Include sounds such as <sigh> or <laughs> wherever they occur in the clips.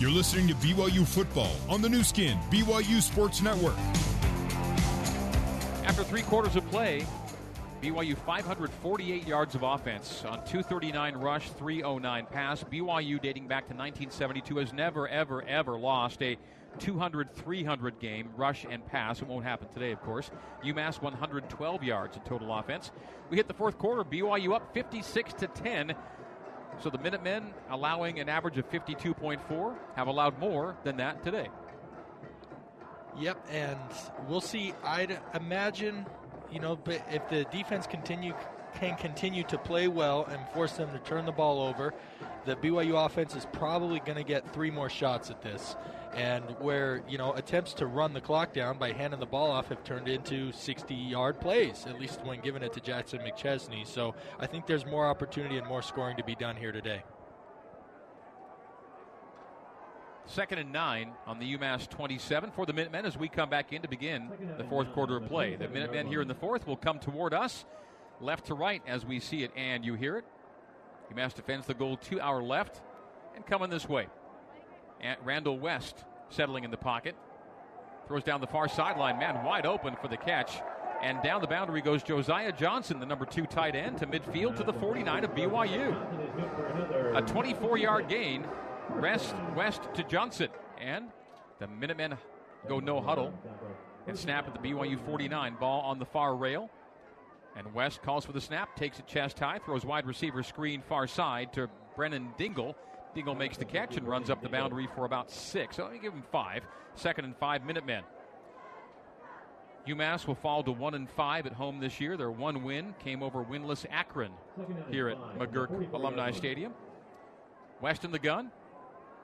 You're listening to BYU football on the Nu Skin, BYU Sports Network. After three quarters of play, BYU 548 yards of offense on 239 rush, 309 pass. BYU dating back to 1972 has never, ever, ever lost a 200 300 game rush and pass. It won't happen today, of course. UMass 112 yards in total offense. We hit the fourth quarter, BYU up 56 to 10. So the Minutemen, allowing an average of 52.4, have allowed more than that today. Yep, and we'll see. I'd imagine, you know, if the defense continue can continue to play well and force them to turn the ball over, the BYU offense is probably going to get three more shots at this and where you know attempts to run the clock down by handing the ball off have turned into 60-yard plays, at least when giving it to Jackson McChesney. So I think there's more opportunity and more scoring to be done here today. Second and nine on the UMass 27 for the Minutemen as we come back in to begin the fourth quarter of play. The Minutemen here in the fourth will come toward us, left to right as we see it and you hear it. UMass defends the goal to our left and coming this way at Randall West settling in the pocket. Throws down the far sideline. Man wide open for the catch. And down the boundary goes Josiah Johnson, the number two tight end, to midfield to the 49 of BYU. A 24 yard gain. Rest West to Johnson. And the Minutemen go no huddle and snap at the BYU 49. Ball on the far rail. And West calls for the snap, takes it chest high, throws wide receiver screen far side to Brennan Dingle. Dingle makes the catch and runs up the boundary for about six. So let me give him five. Second and five minute Minutemen. UMass will fall to one and five at home this year. Their one win came over winless Akron here at McGuirk Alumni Stadium. West in the gun,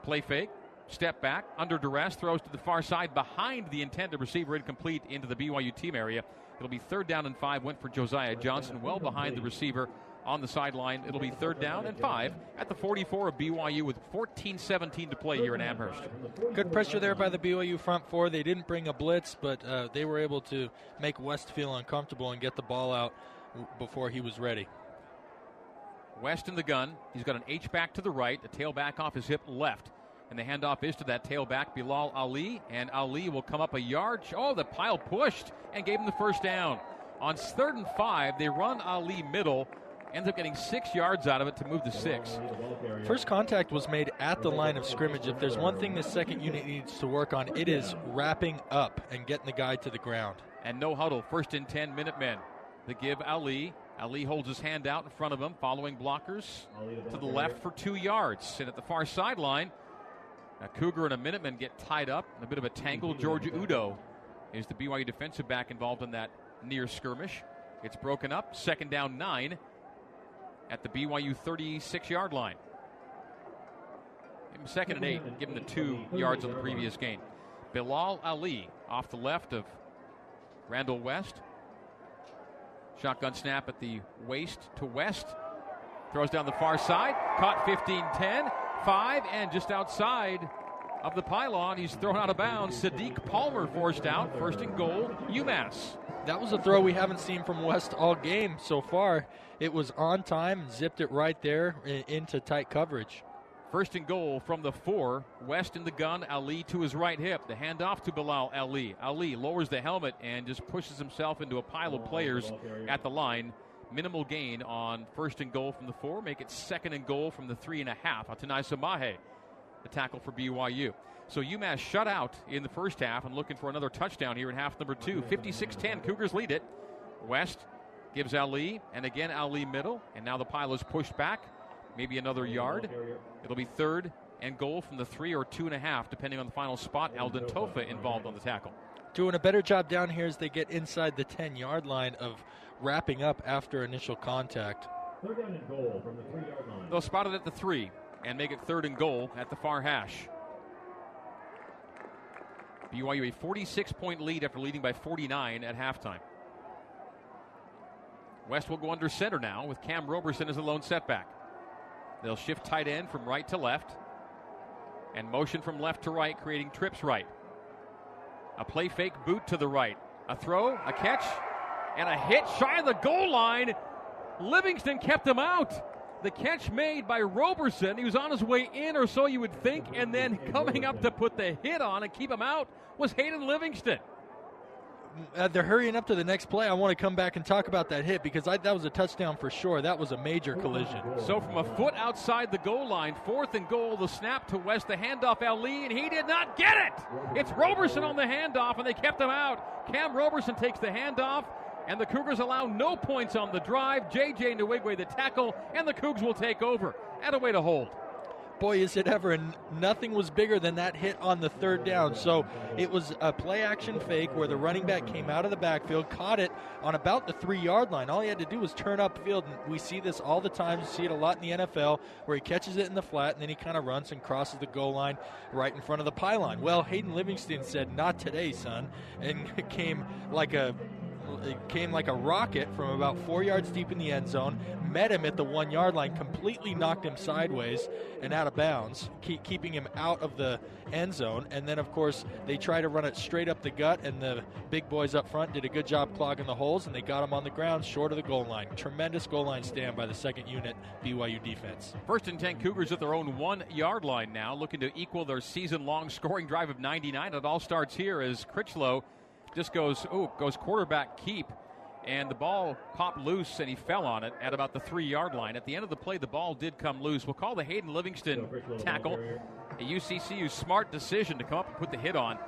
play fake, step back, under duress, throws to the far side behind the intended receiver, incomplete into the BYU team area. It'll be third down and five. Went for Josiah Johnson, well behind the receiver on the sideline. It'll be third down and five at the 44 of BYU with 14-17 to play here in Amherst. Good pressure there by the BYU front four. They didn't bring a blitz, but uh, they were able to make West feel uncomfortable and get the ball out before he was ready. West in the gun. He's got an H back to the right, a tailback off his hip left. And the handoff is to that tailback, Bilal Ali. And Ali will come up a yard. Oh, the pile pushed and gave him the first down. On third and five, they run Ali middle ends up getting six yards out of it to move to six. First contact was made at the line of scrimmage. If there's one thing the second unit needs to work on, it is wrapping up and getting the guy to the ground. And no huddle, first and 10 Minutemen. The give Ali. Ali holds his hand out in front of him, following blockers to the left for two yards. And at the far sideline, a Cougar and a Minuteman get tied up in a bit of a tangle. George Udo is the BYU defensive back involved in that near skirmish. It's broken up. Second down, nine at the BYU 36 yard line. Give him second and eight, give him the two yards on the previous game. Bilal Ali off the left of Randall West. Shotgun snap at the waist to West. Throws down the far side. Caught 15 10. 5 and just outside of the pylon. He's thrown out of bounds. Sadiq Palmer forced out. First and goal, UMass. That was a throw we haven't seen from West all game so far. It was on time, zipped it right there into tight coverage. First and goal from the four. West in the gun. Ali to his right hip. The handoff to Bilal Ali. Ali lowers the helmet and just pushes himself into a pile of players at the line. Minimal gain on first and goal from the four. Make it second and goal from the three and a half. Atunaisa Mahe, the tackle for BYU. So UMass shut out in the first half and looking for another touchdown here in half number two. 56 10. Cougars lead it. West gives Ali, and again Ali middle, and now the pile is pushed back. Maybe another yard. It'll be third and goal from the three or two and a half, depending on the final spot. Alden Tofa involved on the tackle. Doing a better job down here as they get inside the 10 yard line of wrapping up after initial contact. Third down and goal from the three yard line. They'll spot it at the three and make it third and goal at the far hash. BYU a 46 point lead after leading by 49 at halftime. West will go under center now with Cam Roberson as a lone setback. They'll shift tight end from right to left and motion from left to right, creating trips right. A play fake boot to the right. A throw, a catch, and a hit shy of the goal line. Livingston kept him out. The catch made by Roberson. He was on his way in, or so you would think, and then coming up to put the hit on and keep him out was Hayden Livingston uh, they're hurrying up to the next play. I want to come back and talk about that hit because I, that was a touchdown for sure. That was a major collision. So from a foot outside the goal line, fourth and goal, the snap to West, the handoff Ali, and he did not get it. It's Roberson on the handoff, and they kept him out. Cam Roberson takes the handoff. And the Cougars allow no points on the drive. J.J. Nwigwe the tackle, and the Cougs will take over. And a way to hold boy, is it ever. And nothing was bigger than that hit on the third down. So it was a play action fake where the running back came out of the backfield, caught it on about the three yard line. All he had to do was turn upfield. And we see this all the time. You see it a lot in the NFL where he catches it in the flat and then he kind of runs and crosses the goal line right in front of the pylon. Well, Hayden Livingston said, Not today, son. And <laughs> came like a it came like a rocket from about four yards deep in the end zone, met him at the one yard line, completely knocked him sideways and out of bounds, keep, keeping him out of the end zone. And then, of course, they try to run it straight up the gut, and the big boys up front did a good job clogging the holes, and they got him on the ground short of the goal line. Tremendous goal line stand by the second unit BYU defense. First and 10 Cougars at their own one yard line now, looking to equal their season long scoring drive of 99. It all starts here as Critchlow just goes, oh, goes quarterback keep. And the ball popped loose and he fell on it at about the three yard line. At the end of the play, the ball did come loose. We'll call the Hayden Livingston tackle. A UCCU smart decision to come up and put the hit on.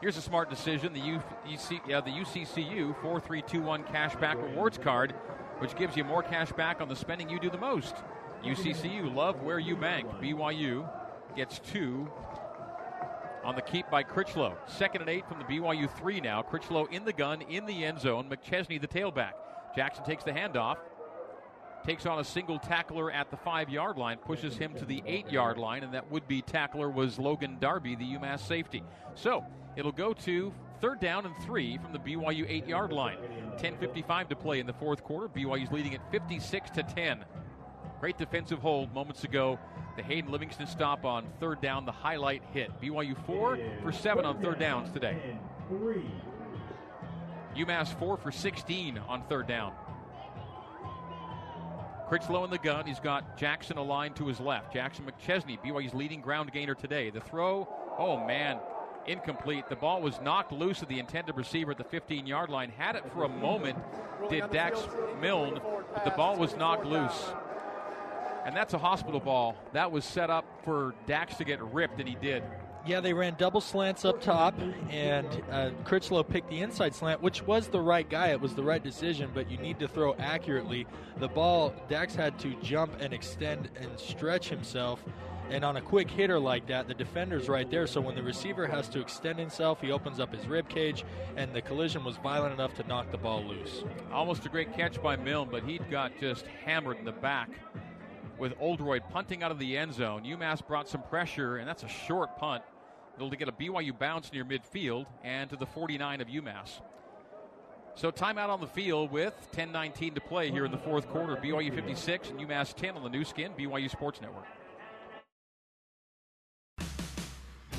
Here's a smart decision the, UC, yeah, the UCCU 4321 cashback rewards card, which gives you more cash back on the spending you do the most. UCCU, love where you bank. BYU gets two on the keep by Critchlow. Second and eight from the BYU three now. Critchlow in the gun, in the end zone. McChesney the tailback. Jackson takes the handoff, takes on a single tackler at the five yard line, pushes him to the eight yard line, and that would be tackler was Logan Darby, the UMass safety. So it'll go to third down and three from the BYU eight yard line. 10.55 to play in the fourth quarter. BYU's leading at 56 to 10. Great defensive hold moments ago the Hayden Livingston stop on third down, the highlight hit. BYU four for seven on third downs today. UMass four for 16 on third down. Critchlow in the gun. He's got Jackson aligned to his left. Jackson McChesney, BYU's leading ground gainer today. The throw, oh man, incomplete. The ball was knocked loose of the intended receiver at the 15 yard line. Had it for a moment, did Dax Milne, but the ball was knocked loose. And that's a hospital ball. That was set up for Dax to get ripped, and he did. Yeah, they ran double slants up top, and uh, Critchlow picked the inside slant, which was the right guy. It was the right decision, but you need to throw accurately. The ball, Dax had to jump and extend and stretch himself. And on a quick hitter like that, the defender's right there. So when the receiver has to extend himself, he opens up his rib cage, and the collision was violent enough to knock the ball loose. Almost a great catch by Milne, but he got just hammered in the back with Oldroyd punting out of the end zone. UMass brought some pressure, and that's a short punt. It'll get a BYU bounce near midfield and to the 49 of UMass. So timeout on the field with 10:19 to play here in the fourth quarter. BYU 56 and UMass 10 on the Nu Skin BYU Sports Network.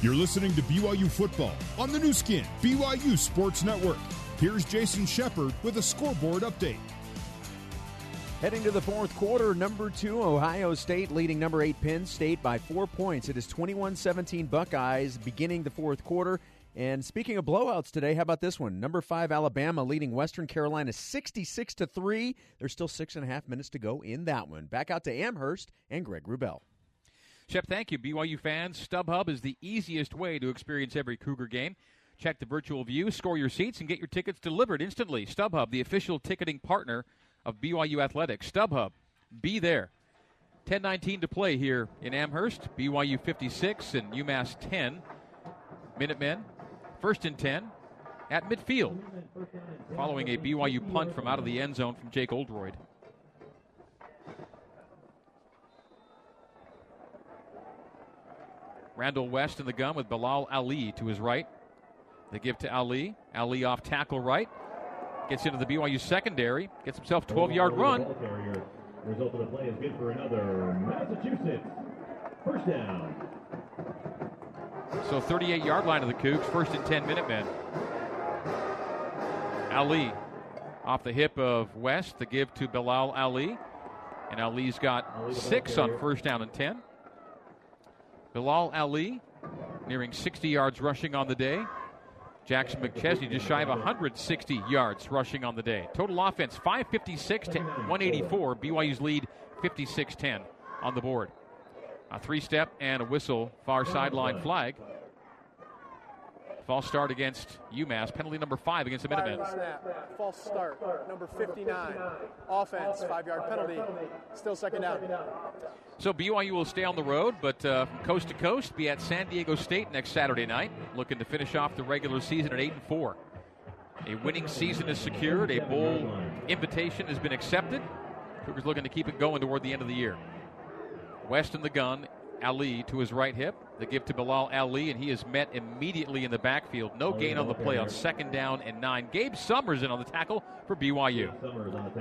You're listening to BYU football on the Nu Skin BYU Sports Network. Here's Jason Shepard with a scoreboard update. Heading to the fourth quarter, number two, Ohio State leading number eight Penn State by four points. It is 21 17 Buckeyes beginning the fourth quarter. And speaking of blowouts today, how about this one? Number five, Alabama leading Western Carolina 66 to 3. There's still six and a half minutes to go in that one. Back out to Amherst and Greg Wrubell. Shep, thank you. BYU fans, StubHub is the easiest way to experience every Cougar game. Check the virtual view, score your seats, and get your tickets delivered instantly. StubHub, the official ticketing partner of BYU Athletics. StubHub, be there. 10:19 to play here in Amherst. BYU 56 and UMass 10. Minutemen, first and 10 at midfield, following a BYU punt from out of the end zone from Jake Oldroyd. Randall West in the gun with Bilal Ali to his right. They give to Ali. Ali off tackle right. Gets into the BYU secondary, gets himself 12 yard run. Result of the play is good for another Massachusetts first down. So 38 yard line of the Cougs, first and 10 Minutemen. Ali off the hip of West, the give to Bilal Ali. And Ali's got six on first down and 10. Bilal Ali nearing 60 yards rushing on the day. Jackson McChesney just shy of 160 yards rushing on the day. Total offense 556 to 184. BYU's lead 56 10 on the board. A three step and a whistle, far sideline flag. False start against UMass. Penalty number five against the Minutemen. False start. Number 59. Offense. Five yard penalty. Still second down. So BYU will stay on the road, but uh, from coast to coast, be at San Diego State next Saturday night, looking to finish off the regular season at eight and four. A winning season is secured. A bowl invitation has been accepted. Cougars looking to keep it going toward the end of the year. West in the gun. Ali to his right hip. The give to Bilal Ali, and he is met immediately in the backfield. No gain on the play on second down and nine. Gabe Summers in on the tackle for BYU.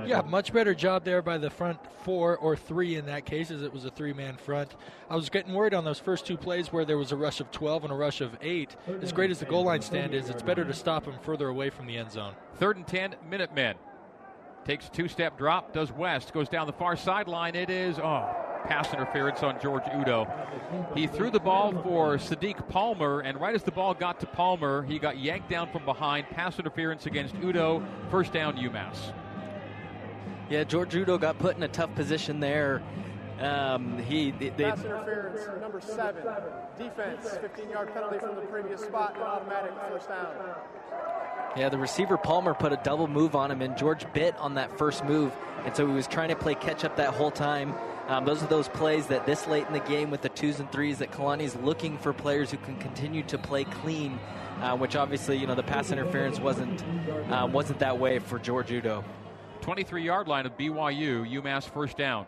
Yeah, much better job there by the front four or three in that case, as it was a three man front. I was getting worried on those first two plays where there was a rush of 12 and a rush of 8. As great as the goal line stand is, it's better to stop him further away from the end zone. Third and 10, Minutemen. Takes a two step drop, does West, goes down the far sideline. It is, oh, pass interference on George Udo. He threw the ball for Sadiq Palmer, and right as the ball got to Palmer, he got yanked down from behind. Pass interference against Udo. First down, UMass. Yeah, George Udo got put in a tough position there. Um, he they, Pass interference. Number seven. Defense. 15 yard penalty from the previous spot and automatic first down. Yeah, the receiver Palmer put a double move on him, and George bit on that first move, and so he was trying to play catch up that whole time. Um, those are those plays that this late in the game with the twos and threes that Kalani's looking for players who can continue to play clean, uh, which obviously you know the pass interference wasn't uh, wasn't that way for George Udo. 23 yard line of BYU, UMass first down.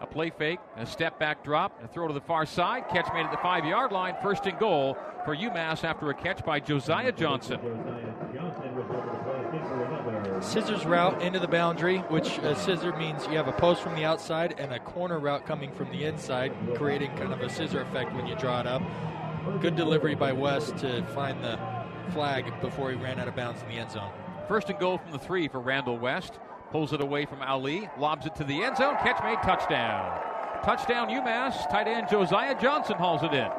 A play fake, a step back drop, a throw to the far side. Catch made at the five yard line. First and goal for UMass after a catch by Josiah Johnson. Scissors route into the boundary, which a scissor means you have a post from the outside and a corner route coming from the inside, creating kind of a scissor effect when you draw it up. Good delivery by West to find the flag before he ran out of bounds in the end zone. First and goal from the three for Randall West. Pulls it away from Ali, lobs it to the end zone. Catch made, touchdown. Touchdown UMass. Tight end Josiah Johnson hauls it in.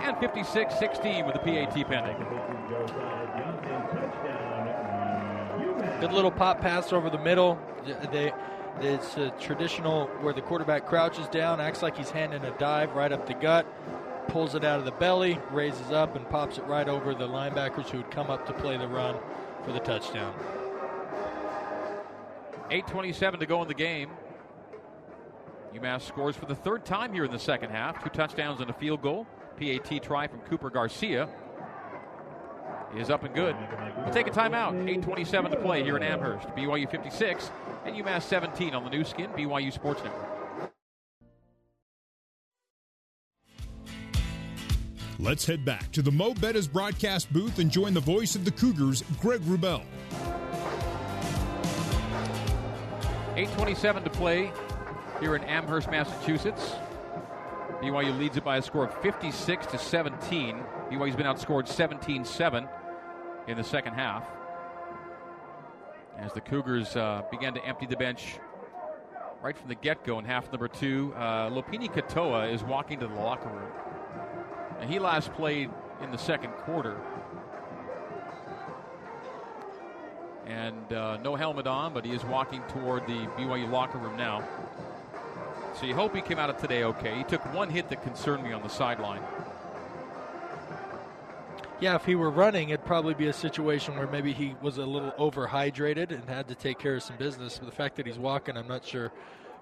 And 56 16 with the PAT pending. Good little pop pass over the middle. They, it's a traditional where the quarterback crouches down, acts like he's handing a dive right up the gut, pulls it out of the belly, raises up, and pops it right over the linebackers who would come up to play the run for the touchdown. 8.27 to go in the game. UMass scores for the third time here in the second half. Two touchdowns and a field goal. PAT try from Cooper Garcia is up and good. We'll take a timeout. 8.27 to play here in Amherst. BYU 56 and UMass 17 on the Nu Skin, BYU Sports Network. Let's head back to the Mo' Bettahs broadcast booth and join the voice of the Cougars, Greg Wrubell. 8.27 to play here in Amherst, Massachusetts. BYU leads it by a score of 56 to 17. BYU's been outscored 17 7 in the second half. As the Cougars uh, began to empty the bench right from the get go in half number two, uh, Lopini Katoa is walking to the locker room. And he last played in the second quarter. And uh, no helmet on, but he is walking toward the BYU locker room now. So you hope he came out of today okay. He took one hit that concerned me on the sideline. Yeah, if he were running, it'd probably be a situation where maybe he was a little overhydrated and had to take care of some business. But the fact that he's walking, I'm not sure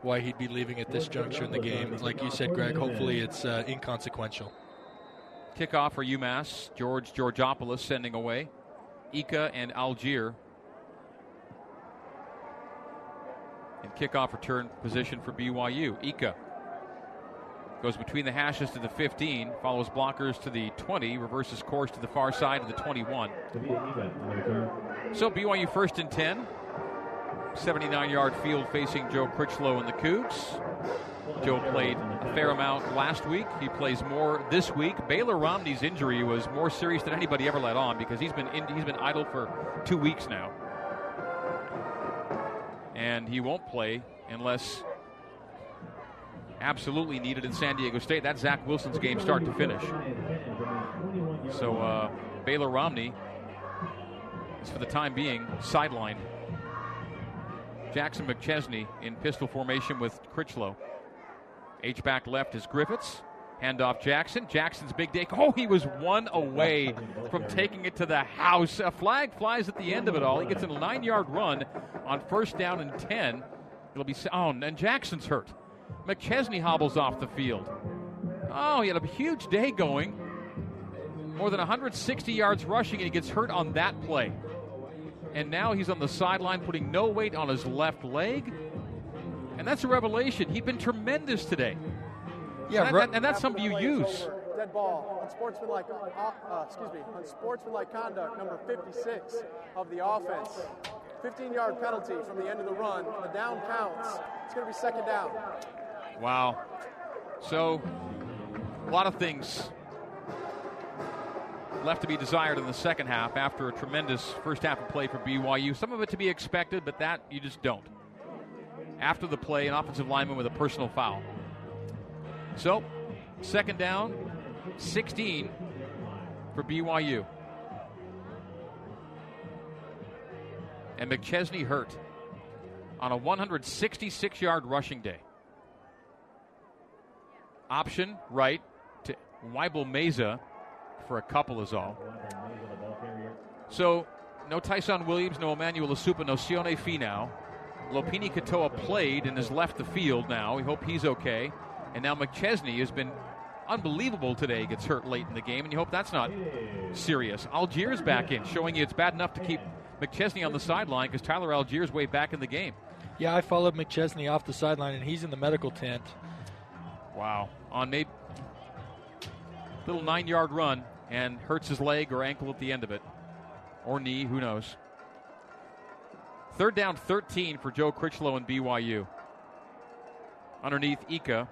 why he'd be leaving at this juncture in the game. Like you said, Greg, hopefully it's uh, inconsequential. Kickoff for UMass. George Georgopoulos sending away. Ika and Allgeier. And kickoff return position for BYU. Ika goes between the hashes to the 15, follows blockers to the 20, reverses course to the far side of the 21. So BYU first and 10. 79 yard field facing Joe Critchlow and the Cougs. Joe played a fair amount last week. He plays more this week. Baylor Romney's injury was more serious than anybody ever let on because he's been in, he's been idle for two weeks now, and he won't play unless absolutely needed in San Diego State. That's Zach Wilson's game start to finish. So uh, Baylor Romney is for the time being sidelined. Jackson McChesney in pistol formation with Critchlow. H back left is Griffiths. Handoff Jackson. Jackson's big day. Oh, he was one away from taking it to the house. A flag flies at the end of it all. He gets in a nine yard run on first down and 10. It'll be. Oh, and Jackson's hurt. McChesney hobbles off the field. Oh, he had a huge day going. More than 160 yards rushing, and he gets hurt on that play. And now he's on the sideline putting no weight on his left leg. And that's a revelation. He'd been tremendous today. Yeah, and, that, and that's something you use. Dead ball on sportsmanlike, uh, uh, excuse me, on sportsmanlike conduct, number 56 of the offense. 15 yard penalty from the end of the run. The down counts. It's going to be second down. Wow. So, a lot of things left to be desired in the second half after a tremendous first half of play for BYU. Some of it to be expected, but that you just don't. After the play, an offensive lineman with a personal foul. So, second down, 16 for BYU. And McChesney hurt on a 166 yard rushing day. Option right to Weibel Meza for a couple is all. So, no Tyson Williams, no Emmanuel Esukpa, no Sione Finau. Lopini Katoa played and has left the field now. We hope he's okay. And now McChesney has been unbelievable today. Gets hurt late in the game, and you hope that's not serious. Allgeier's back in, showing you it's bad enough to keep McChesney on the sideline because Tyler Allgeier's way back in the game. Yeah, I followed McChesney off the sideline, and he's in the medical tent. Wow. On a little nine yard run and hurts his leg or ankle at the end of it, or knee, who knows. Third down 13 for Joe Critchlow and BYU. Underneath Ika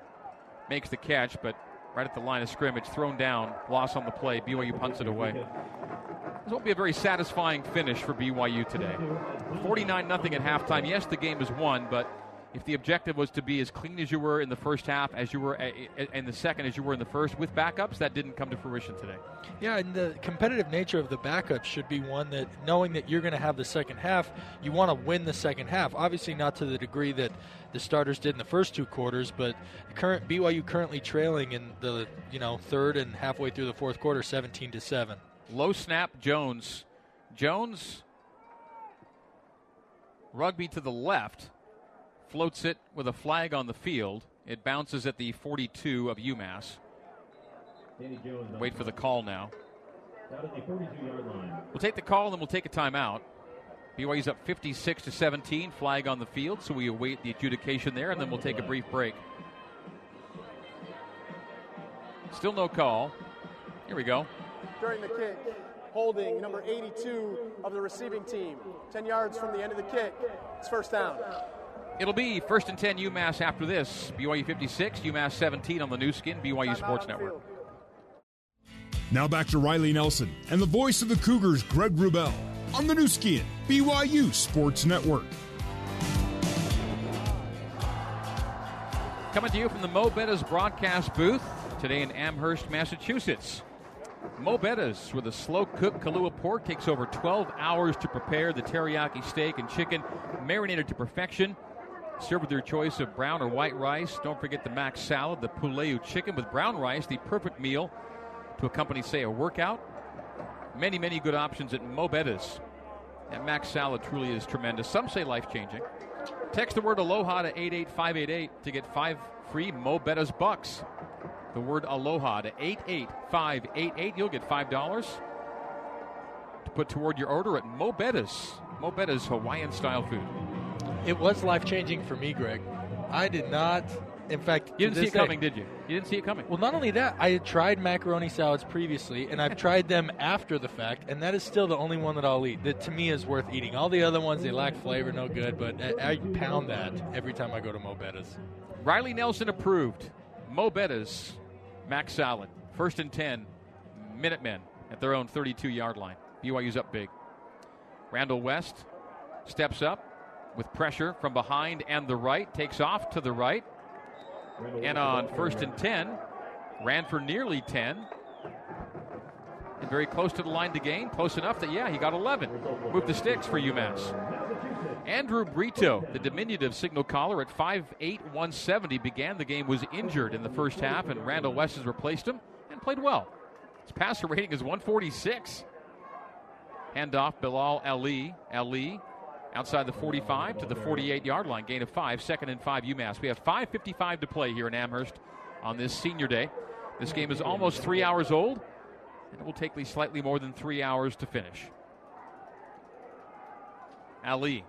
makes the catch, but right at the line of scrimmage, thrown down, loss on the play. BYU punts it away. This won't be a very satisfying finish for BYU today. 49 0 at halftime. Yes, the game is won, but if the objective was to be as clean as you were in the first half as you were in the second as you were in the first with backups, that didn't come to fruition today. Yeah, and the competitive nature of the backups should be one that knowing that you're going to have the second half, you want to win the second half. Obviously, not to the degree that the starters did in the first two quarters, but current BYU currently trailing in the you know third and halfway through the fourth quarter, 17 to seven. Low snap, Jones. Jones rugby to the left floats it with a flag on the field. It bounces at the 42 of UMass. Wait for the call now. We'll take the call and then we'll take a timeout. BYU's up 56 to 17, flag on the field, so we await the adjudication there, and then we'll take a brief break. Still no call. Here we go. During the kick, holding number 82 of the receiving team, 10 yards from the end of the kick. It's first down. It'll be first and 10 UMass after this. BYU 56, UMass 17 on the Nu Skin, BYU Sports Network. Now back to Riley Nelson and the voice of the Cougars, Greg Wrubell, on the Nu Skin, BYU Sports Network. Coming to you from the Mo' Bettahs broadcast booth today in Amherst, Massachusetts. Mo' Bettahs with a slow cooked Kalua pork takes over 12 hours to prepare the teriyaki steak and chicken, marinated to perfection. Serve with your choice of brown or white rice. Don't forget the mac salad, the pulehu chicken with brown rice, the perfect meal to accompany, say, a workout. Many, many good options at Mo' Bettahs. That mac salad truly is tremendous. Some say life changing. Text the word aloha to 88588 to get five free Mo' Bettahs bucks. The word aloha to 88588. You'll get $5 to put toward your order at Mo' Bettahs. Mo' Bettahs Hawaiian style food. It was life changing for me, Greg. I did not. In fact, you didn't see it day, coming, did you? You didn't see it coming. Well, not only that, I had tried macaroni salads previously, and I've tried them after the fact, and that is still the only one that I'll eat. That to me is worth eating. All the other ones, they lack flavor, no good. But I, I pound that every time I go to Mo' Bettahs. Riley Nelson approved. Mo' Bettahs mac salad. First and ten, Minutemen at their own 32-yard line. BYU's up big. Randall West steps up with pressure from behind and the right, takes off to the right. And on first and 10, ran for nearly 10. And very close to the line to gain. Close enough that, yeah, he got 11. Move the sticks for UMass. Andrew Brito, the diminutive signal caller at 5'8, 170, began the game, was injured in the first half, and Randall West has replaced him and played well. His passer rating is 146. Handoff Bilal Ali. Ali outside the 45 to the 48 yard line. Gain of five, second and five UMass. We have 5.55 to play here in Amherst on this senior day. This game is almost three hours old, and it will take me slightly more than three hours to finish. Ali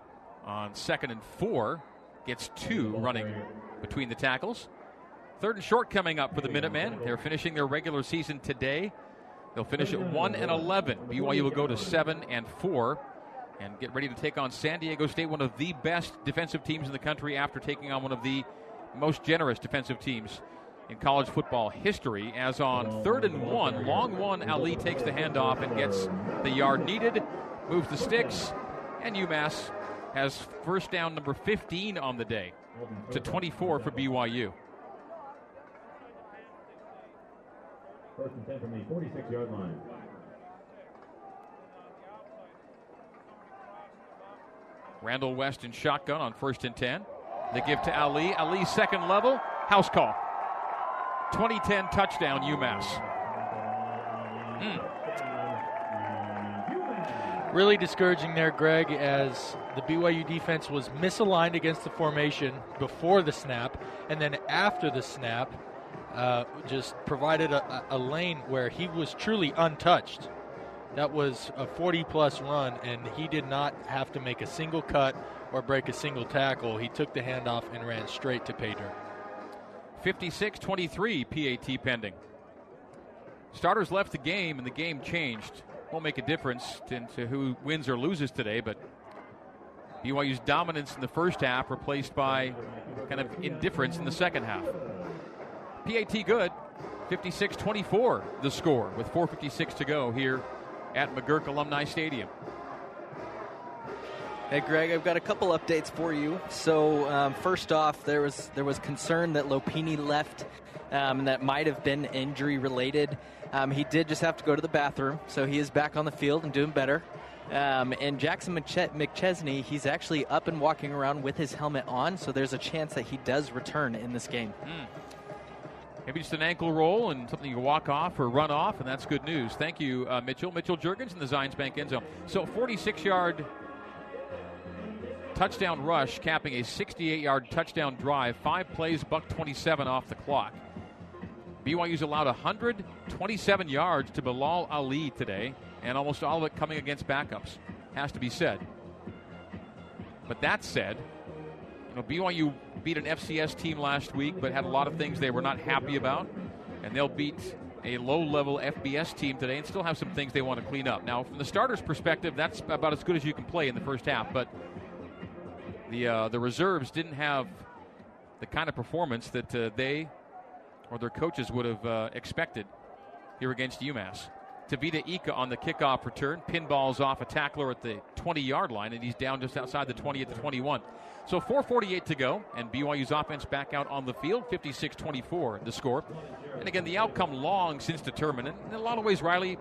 on second and four gets two running between the tackles. Third and short coming up for the Minutemen. They're finishing their regular season today. They'll finish at 1 and 11. BYU will go to 7 and 4 and get ready to take on San Diego State, one of the best defensive teams in the country, after taking on one of the most generous defensive teams in college football history. As on third and one, long one, Ali takes the handoff and gets the yard needed, moves the sticks, and UMass has first down number 15 on the day to 24 for BYU. First and 10 from the 46 yard line. Randall West in shotgun on first and 10. They give to Ali. Ali, second level, house call. 2010 touchdown, UMass. Mm. Really discouraging there, Greg, as the BYU defense was misaligned against the formation before the snap, and then after the snap, uh, just provided a, a lane where he was truly untouched. That was a 40 plus run, and he did not have to make a single cut or break a single tackle. He took the handoff and ran straight to dirt. 56 23 PAT pending. Starters left the game, and the game changed. Won't make a difference to who wins or loses today, but BYU's dominance in the first half replaced by kind of indifference in the second half. PAT good. 56 24 the score with 4.56 to go here at McGuirk Alumni Stadium. Hey Greg, I've got a couple updates for you. So um, first off, there was there was concern that Lopini left, um, and that might have been injury related. Um, he did just have to go to the bathroom, so he is back on the field and doing better. Um, and Jackson McChesney, he's actually up and walking around with his helmet on, so there's a chance that he does return in this game. Mm. Maybe just an ankle roll and something you walk off or run off, and that's good news. Thank you, uh, Mitchell. Mitchell Jurgens in the Zions Bank end zone. So 46 yard touchdown rush, capping a 68 yard touchdown drive. Five plays, buck 27 off the clock. BYU's allowed 127 yards to Bilal Ali today, and almost all of it coming against backups. Has to be said. But that said, you know, BYU beat an FCS team last week, but had a lot of things they were not happy about. And they'll beat a low level FBS team today and still have some things they want to clean up. Now, from the starter's perspective, that's about as good as you can play in the first half, but the, uh, the reserves didn't have the kind of performance that uh, they or their coaches would have uh, expected here against UMass. Tavita Ika on the kickoff return. Pinballs off a tackler at the 20 yard line, and he's down just outside the 20 at the 21. So 4.48 to go, and BYU's offense back out on the field, 56 24 the score. And again, the outcome long since determined. And in a lot of ways, Riley,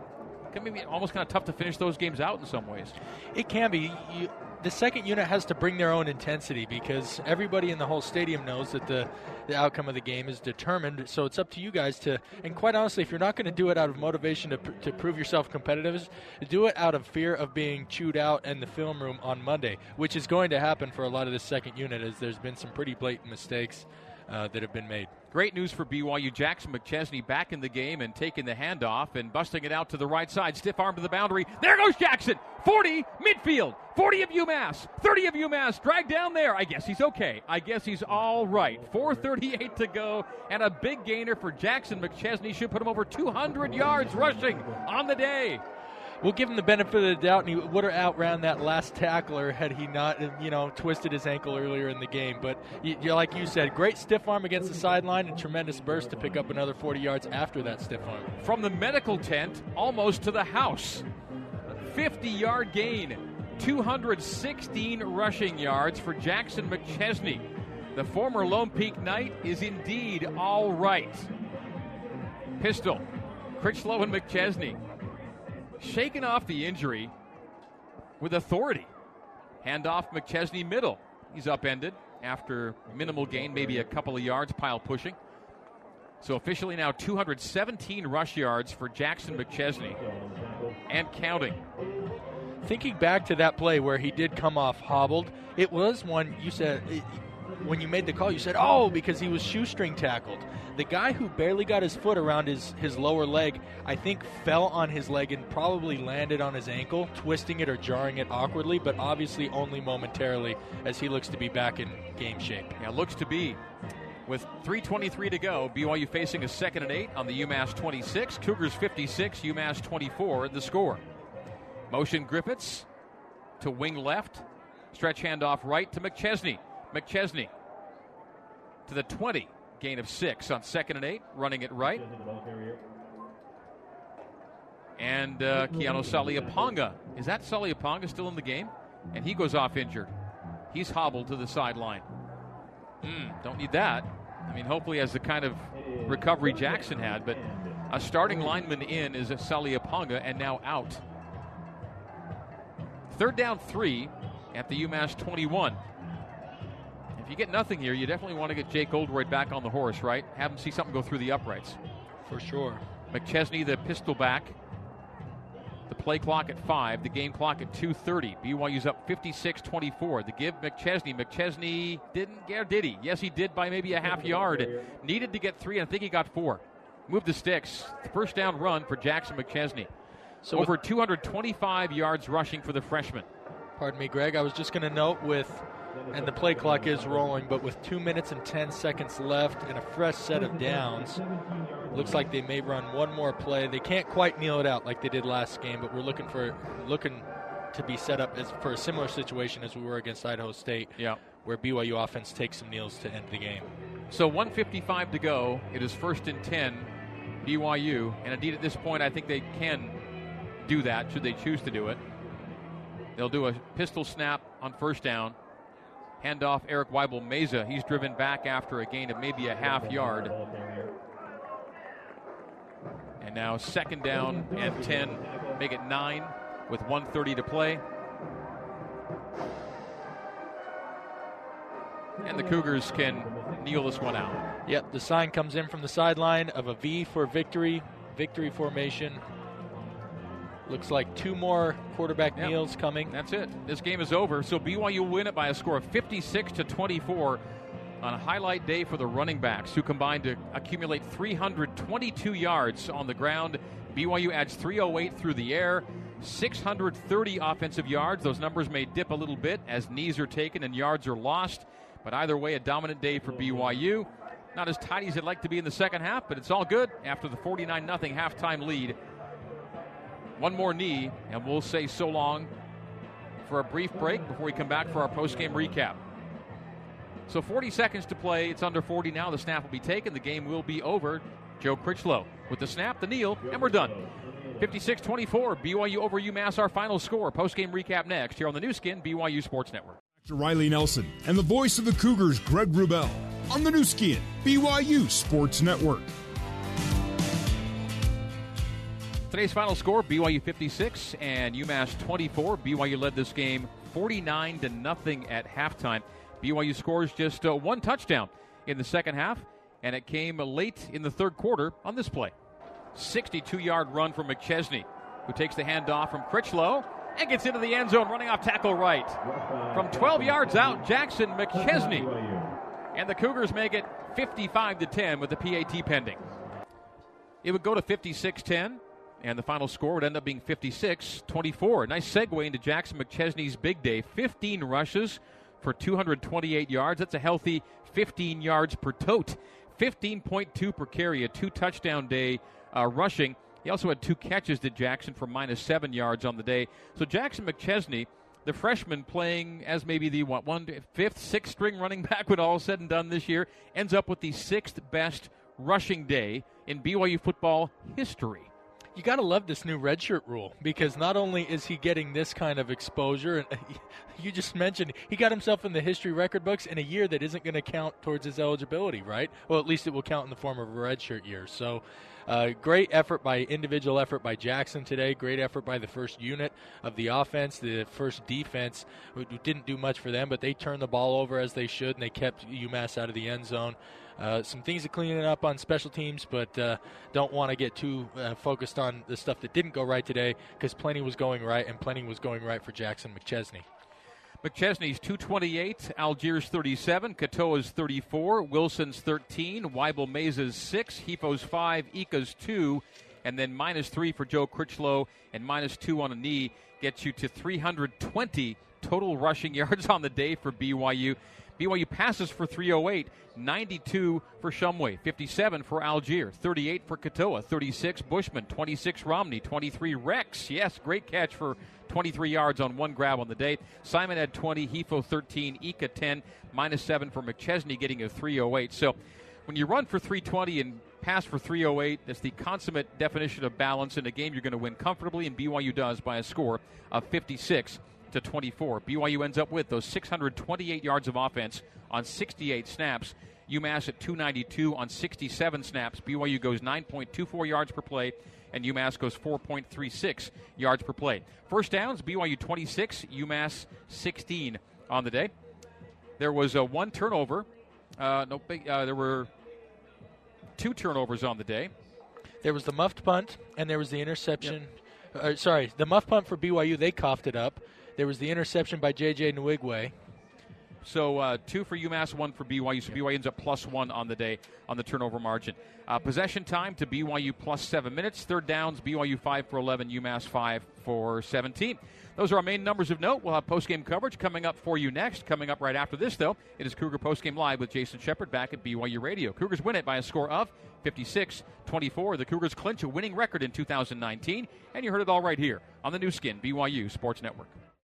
can be almost kind of tough to finish those games out in some ways. It can be. You, the second unit has to bring their own intensity because everybody in the whole stadium knows that the, the outcome of the game is determined. So it's up to you guys to, and quite honestly, if you're not going to do it out of motivation to, to prove yourself competitive, do it out of fear of being chewed out in the film room on Monday, which is going to happen for a lot of the second unit as there's been some pretty blatant mistakes uh, that have been made. Great news for BYU. Jackson McChesney back in the game and taking the handoff and busting it out to the right side. Stiff arm to the boundary. There goes Jackson. 40 midfield. 40 of UMass. 30 of UMass. Drag down there. I guess he's okay. I guess he's all right. 438 to go and a big gainer for Jackson McChesney. Should put him over 200 yards rushing on the day we'll give him the benefit of the doubt, and he would have outran that last tackler had he not, you know, twisted his ankle earlier in the game. But you, like you said, great stiff arm against the sideline and tremendous burst to pick up another 40 yards after that stiff arm. From the medical tent almost to the house, 50 yard gain, 216 rushing yards for Jackson McChesney. The former Lone Peak Knight is indeed all right. Pistol, Critchlow and McChesney shaking off the injury with authority. Handoff McChesney middle. He's upended after minimal gain, maybe a couple of yards, pile pushing. So officially now 217 rush yards for Jackson McChesney and counting. Thinking back to that play where he did come off hobbled, it was one you said when you made the call, you said, "Oh, because he was shoestring tackled." The guy who barely got his foot around his his lower leg, I think, fell on his leg and probably landed on his ankle, twisting it or jarring it awkwardly, but obviously only momentarily, as he looks to be back in game shape. Yeah, looks to be. With 3.23 to go, BYU facing a second and eight on the UMass 26. Cougars 56, UMass 24, the score. Motion Griffiths to wing left. Stretch handoff right to McChesney. McChesney to the 20. Gain of six on second and eight, running it right. And uh, Keanu Saliaponga. Is that Saliaponga still in the game? And he goes off injured. He's hobbled to the sideline. Mm, don't need that. I mean, hopefully, has the kind of recovery Jackson had, but a starting lineman in is Saliaponga and now out. Third down three at the UMass 21. If you get nothing here, you definitely want to get Jake Oldroyd back on the horse, right? Have him see something go through the uprights. For sure. McChesney, the pistol back. The play clock at five, the game clock at 2:30. BYU's up 56-24. The give McChesney. McChesney didn't get, did he? Yes, he did by maybe a half <laughs> yard. Needed to get three, and I think he got four. Moved the sticks. First down run for Jackson McChesney. So over 225 yards rushing for the freshman. Pardon me, Greg. I was just going to note with, and the play clock is rolling, but with two minutes and 10 seconds left and a fresh set of downs, looks like they may run one more play. They can't quite kneel it out like they did last game, but we're looking for looking to be set up as, for a similar situation as we were against Idaho State, yeah. where BYU offense takes some kneels to end the game. So 155 to go. It is first and 10, BYU, and indeed at this point, I think they can do that should they choose to do it. They'll do a pistol snap on first down. Hand off Eric Weibel Meza. He's driven back after a gain of maybe a half yard. And now second down and 10. Make it nine with 130 to play. And the Cougars can kneel this one out. Yep, the sign comes in from the sideline of a V for victory, victory formation. Looks like two more quarterback yep. kneels coming. That's it. This game is over. So BYU will win it by a score of 56 to 24 on a highlight day for the running backs, who combined to accumulate 322 yards on the ground. BYU adds 308 through the air, 630 offensive yards. Those numbers may dip a little bit as knees are taken and yards are lost, but either way, a dominant day for BYU. Not as tidy as it'd like to be in the second half, but it's all good after the 49 0 halftime lead one more knee, and we'll say so long for a brief break before we come back for our post-game recap. So 40 seconds to play. It's under 40 now. The snap will be taken. The game will be over. Joe Critchlow with the snap, the kneel, and we're done. 56 24, BYU over UMass, our final score. Post game recap next here on the Nu Skin, BYU Sports Network. Dr. Riley Nelson and the voice of the Cougars, Greg Wrubell, on the Nu Skin, BYU Sports Network. Today's final score: BYU 56 and UMass 24. BYU led this game 49 to nothing at halftime. BYU scores just uh, one touchdown in the second half, and it came late in the third quarter on this play. 62-yard run from McChesney, who takes the handoff from Critchlow and gets into the end zone, running off tackle right. From 12 yards out, Jackson McChesney, and the Cougars make it 55 to 10 with the PAT pending. It would go to 56-10 and the final score would end up being 56 24. Nice segue into Jackson McChesney's big day 15 rushes for 228 yards. That's a healthy 15 yards per tote. 15.2 per carry, a two touchdown day uh, rushing. He also had two catches to Jackson for minus seven yards on the day. So Jackson McChesney, the freshman playing as maybe the what one fifth, sixth string running <laughs> back when all said and done this year, ends up with the sixth best rushing day in BYU football history. You got to love this new redshirt rule because not only is he getting this kind of exposure, and <laughs> you just mentioned he got himself in the history record books in a year that isn't going to count towards his eligibility, right? Well, at least it will count in the form of a redshirt year. So, uh, great effort by individual effort by Jackson today. Great effort by the first unit of the offense. The first defense didn't do much for them, but they turned the ball over as they should, and they kept UMass out of the end zone. Uh, some things to clean it up on special teams, but uh, don't want to get too uh, focused on the stuff that didn't go right today because plenty was going right, and plenty was going right for Jackson McChesney. McChesney's 228, Allgeier's 37, Katoa's 34, Wilson's 13, Weibel Mesa's 6, Hefo's 5, Ika's 2, and then minus 3 for Joe Critchlow and minus 2 on a knee gets you to 320 total rushing <laughs> yards on the day for BYU. BYU passes for 308, 92 for Shumway, 57 for Allgeier, 38 for Katoa, 36 Bushman, 26 Romney, 23 Rex. Yes, great catch for 23 yards on one grab on the day. Simon had 20, Hefo 13, Ika 10, minus 7 for McChesney, getting a 308. So when you run for 320 and pass for 308, that's the consummate definition of balance in a game you're going to win comfortably, and BYU does by a score of 56 to 24. BYU ends up with those 628 yards of offense on 68 snaps. UMass at 292 on 67 snaps. BYU goes 9.24 yards per play, and UMass goes 4.36 yards per play. First downs, BYU 26, UMass 16 on the day. There was a one turnover. Uh, no big. Uh, there were two turnovers on the day. There was the muffed punt, and there was the interception. Yep. Uh, sorry, the muff punt for BYU, they coughed it up. There was the interception by J.J. Nwigwe. So uh, two for UMass, one for BYU. So BYU ends up plus one on the day on the turnover margin. Uh, possession time to BYU plus seven minutes. Third downs, BYU five for 11, UMass five for 17. Those are our main numbers of note. We'll have post-game coverage coming up for you next. Coming up right after this, though, it is Cougar Post-Game Live with Jason Shepard back at BYU Radio. Cougars win it by a score of 56-24. The Cougars clinch a winning record in 2019, and you heard it all right here on the Nu Skin, BYU Sports Network.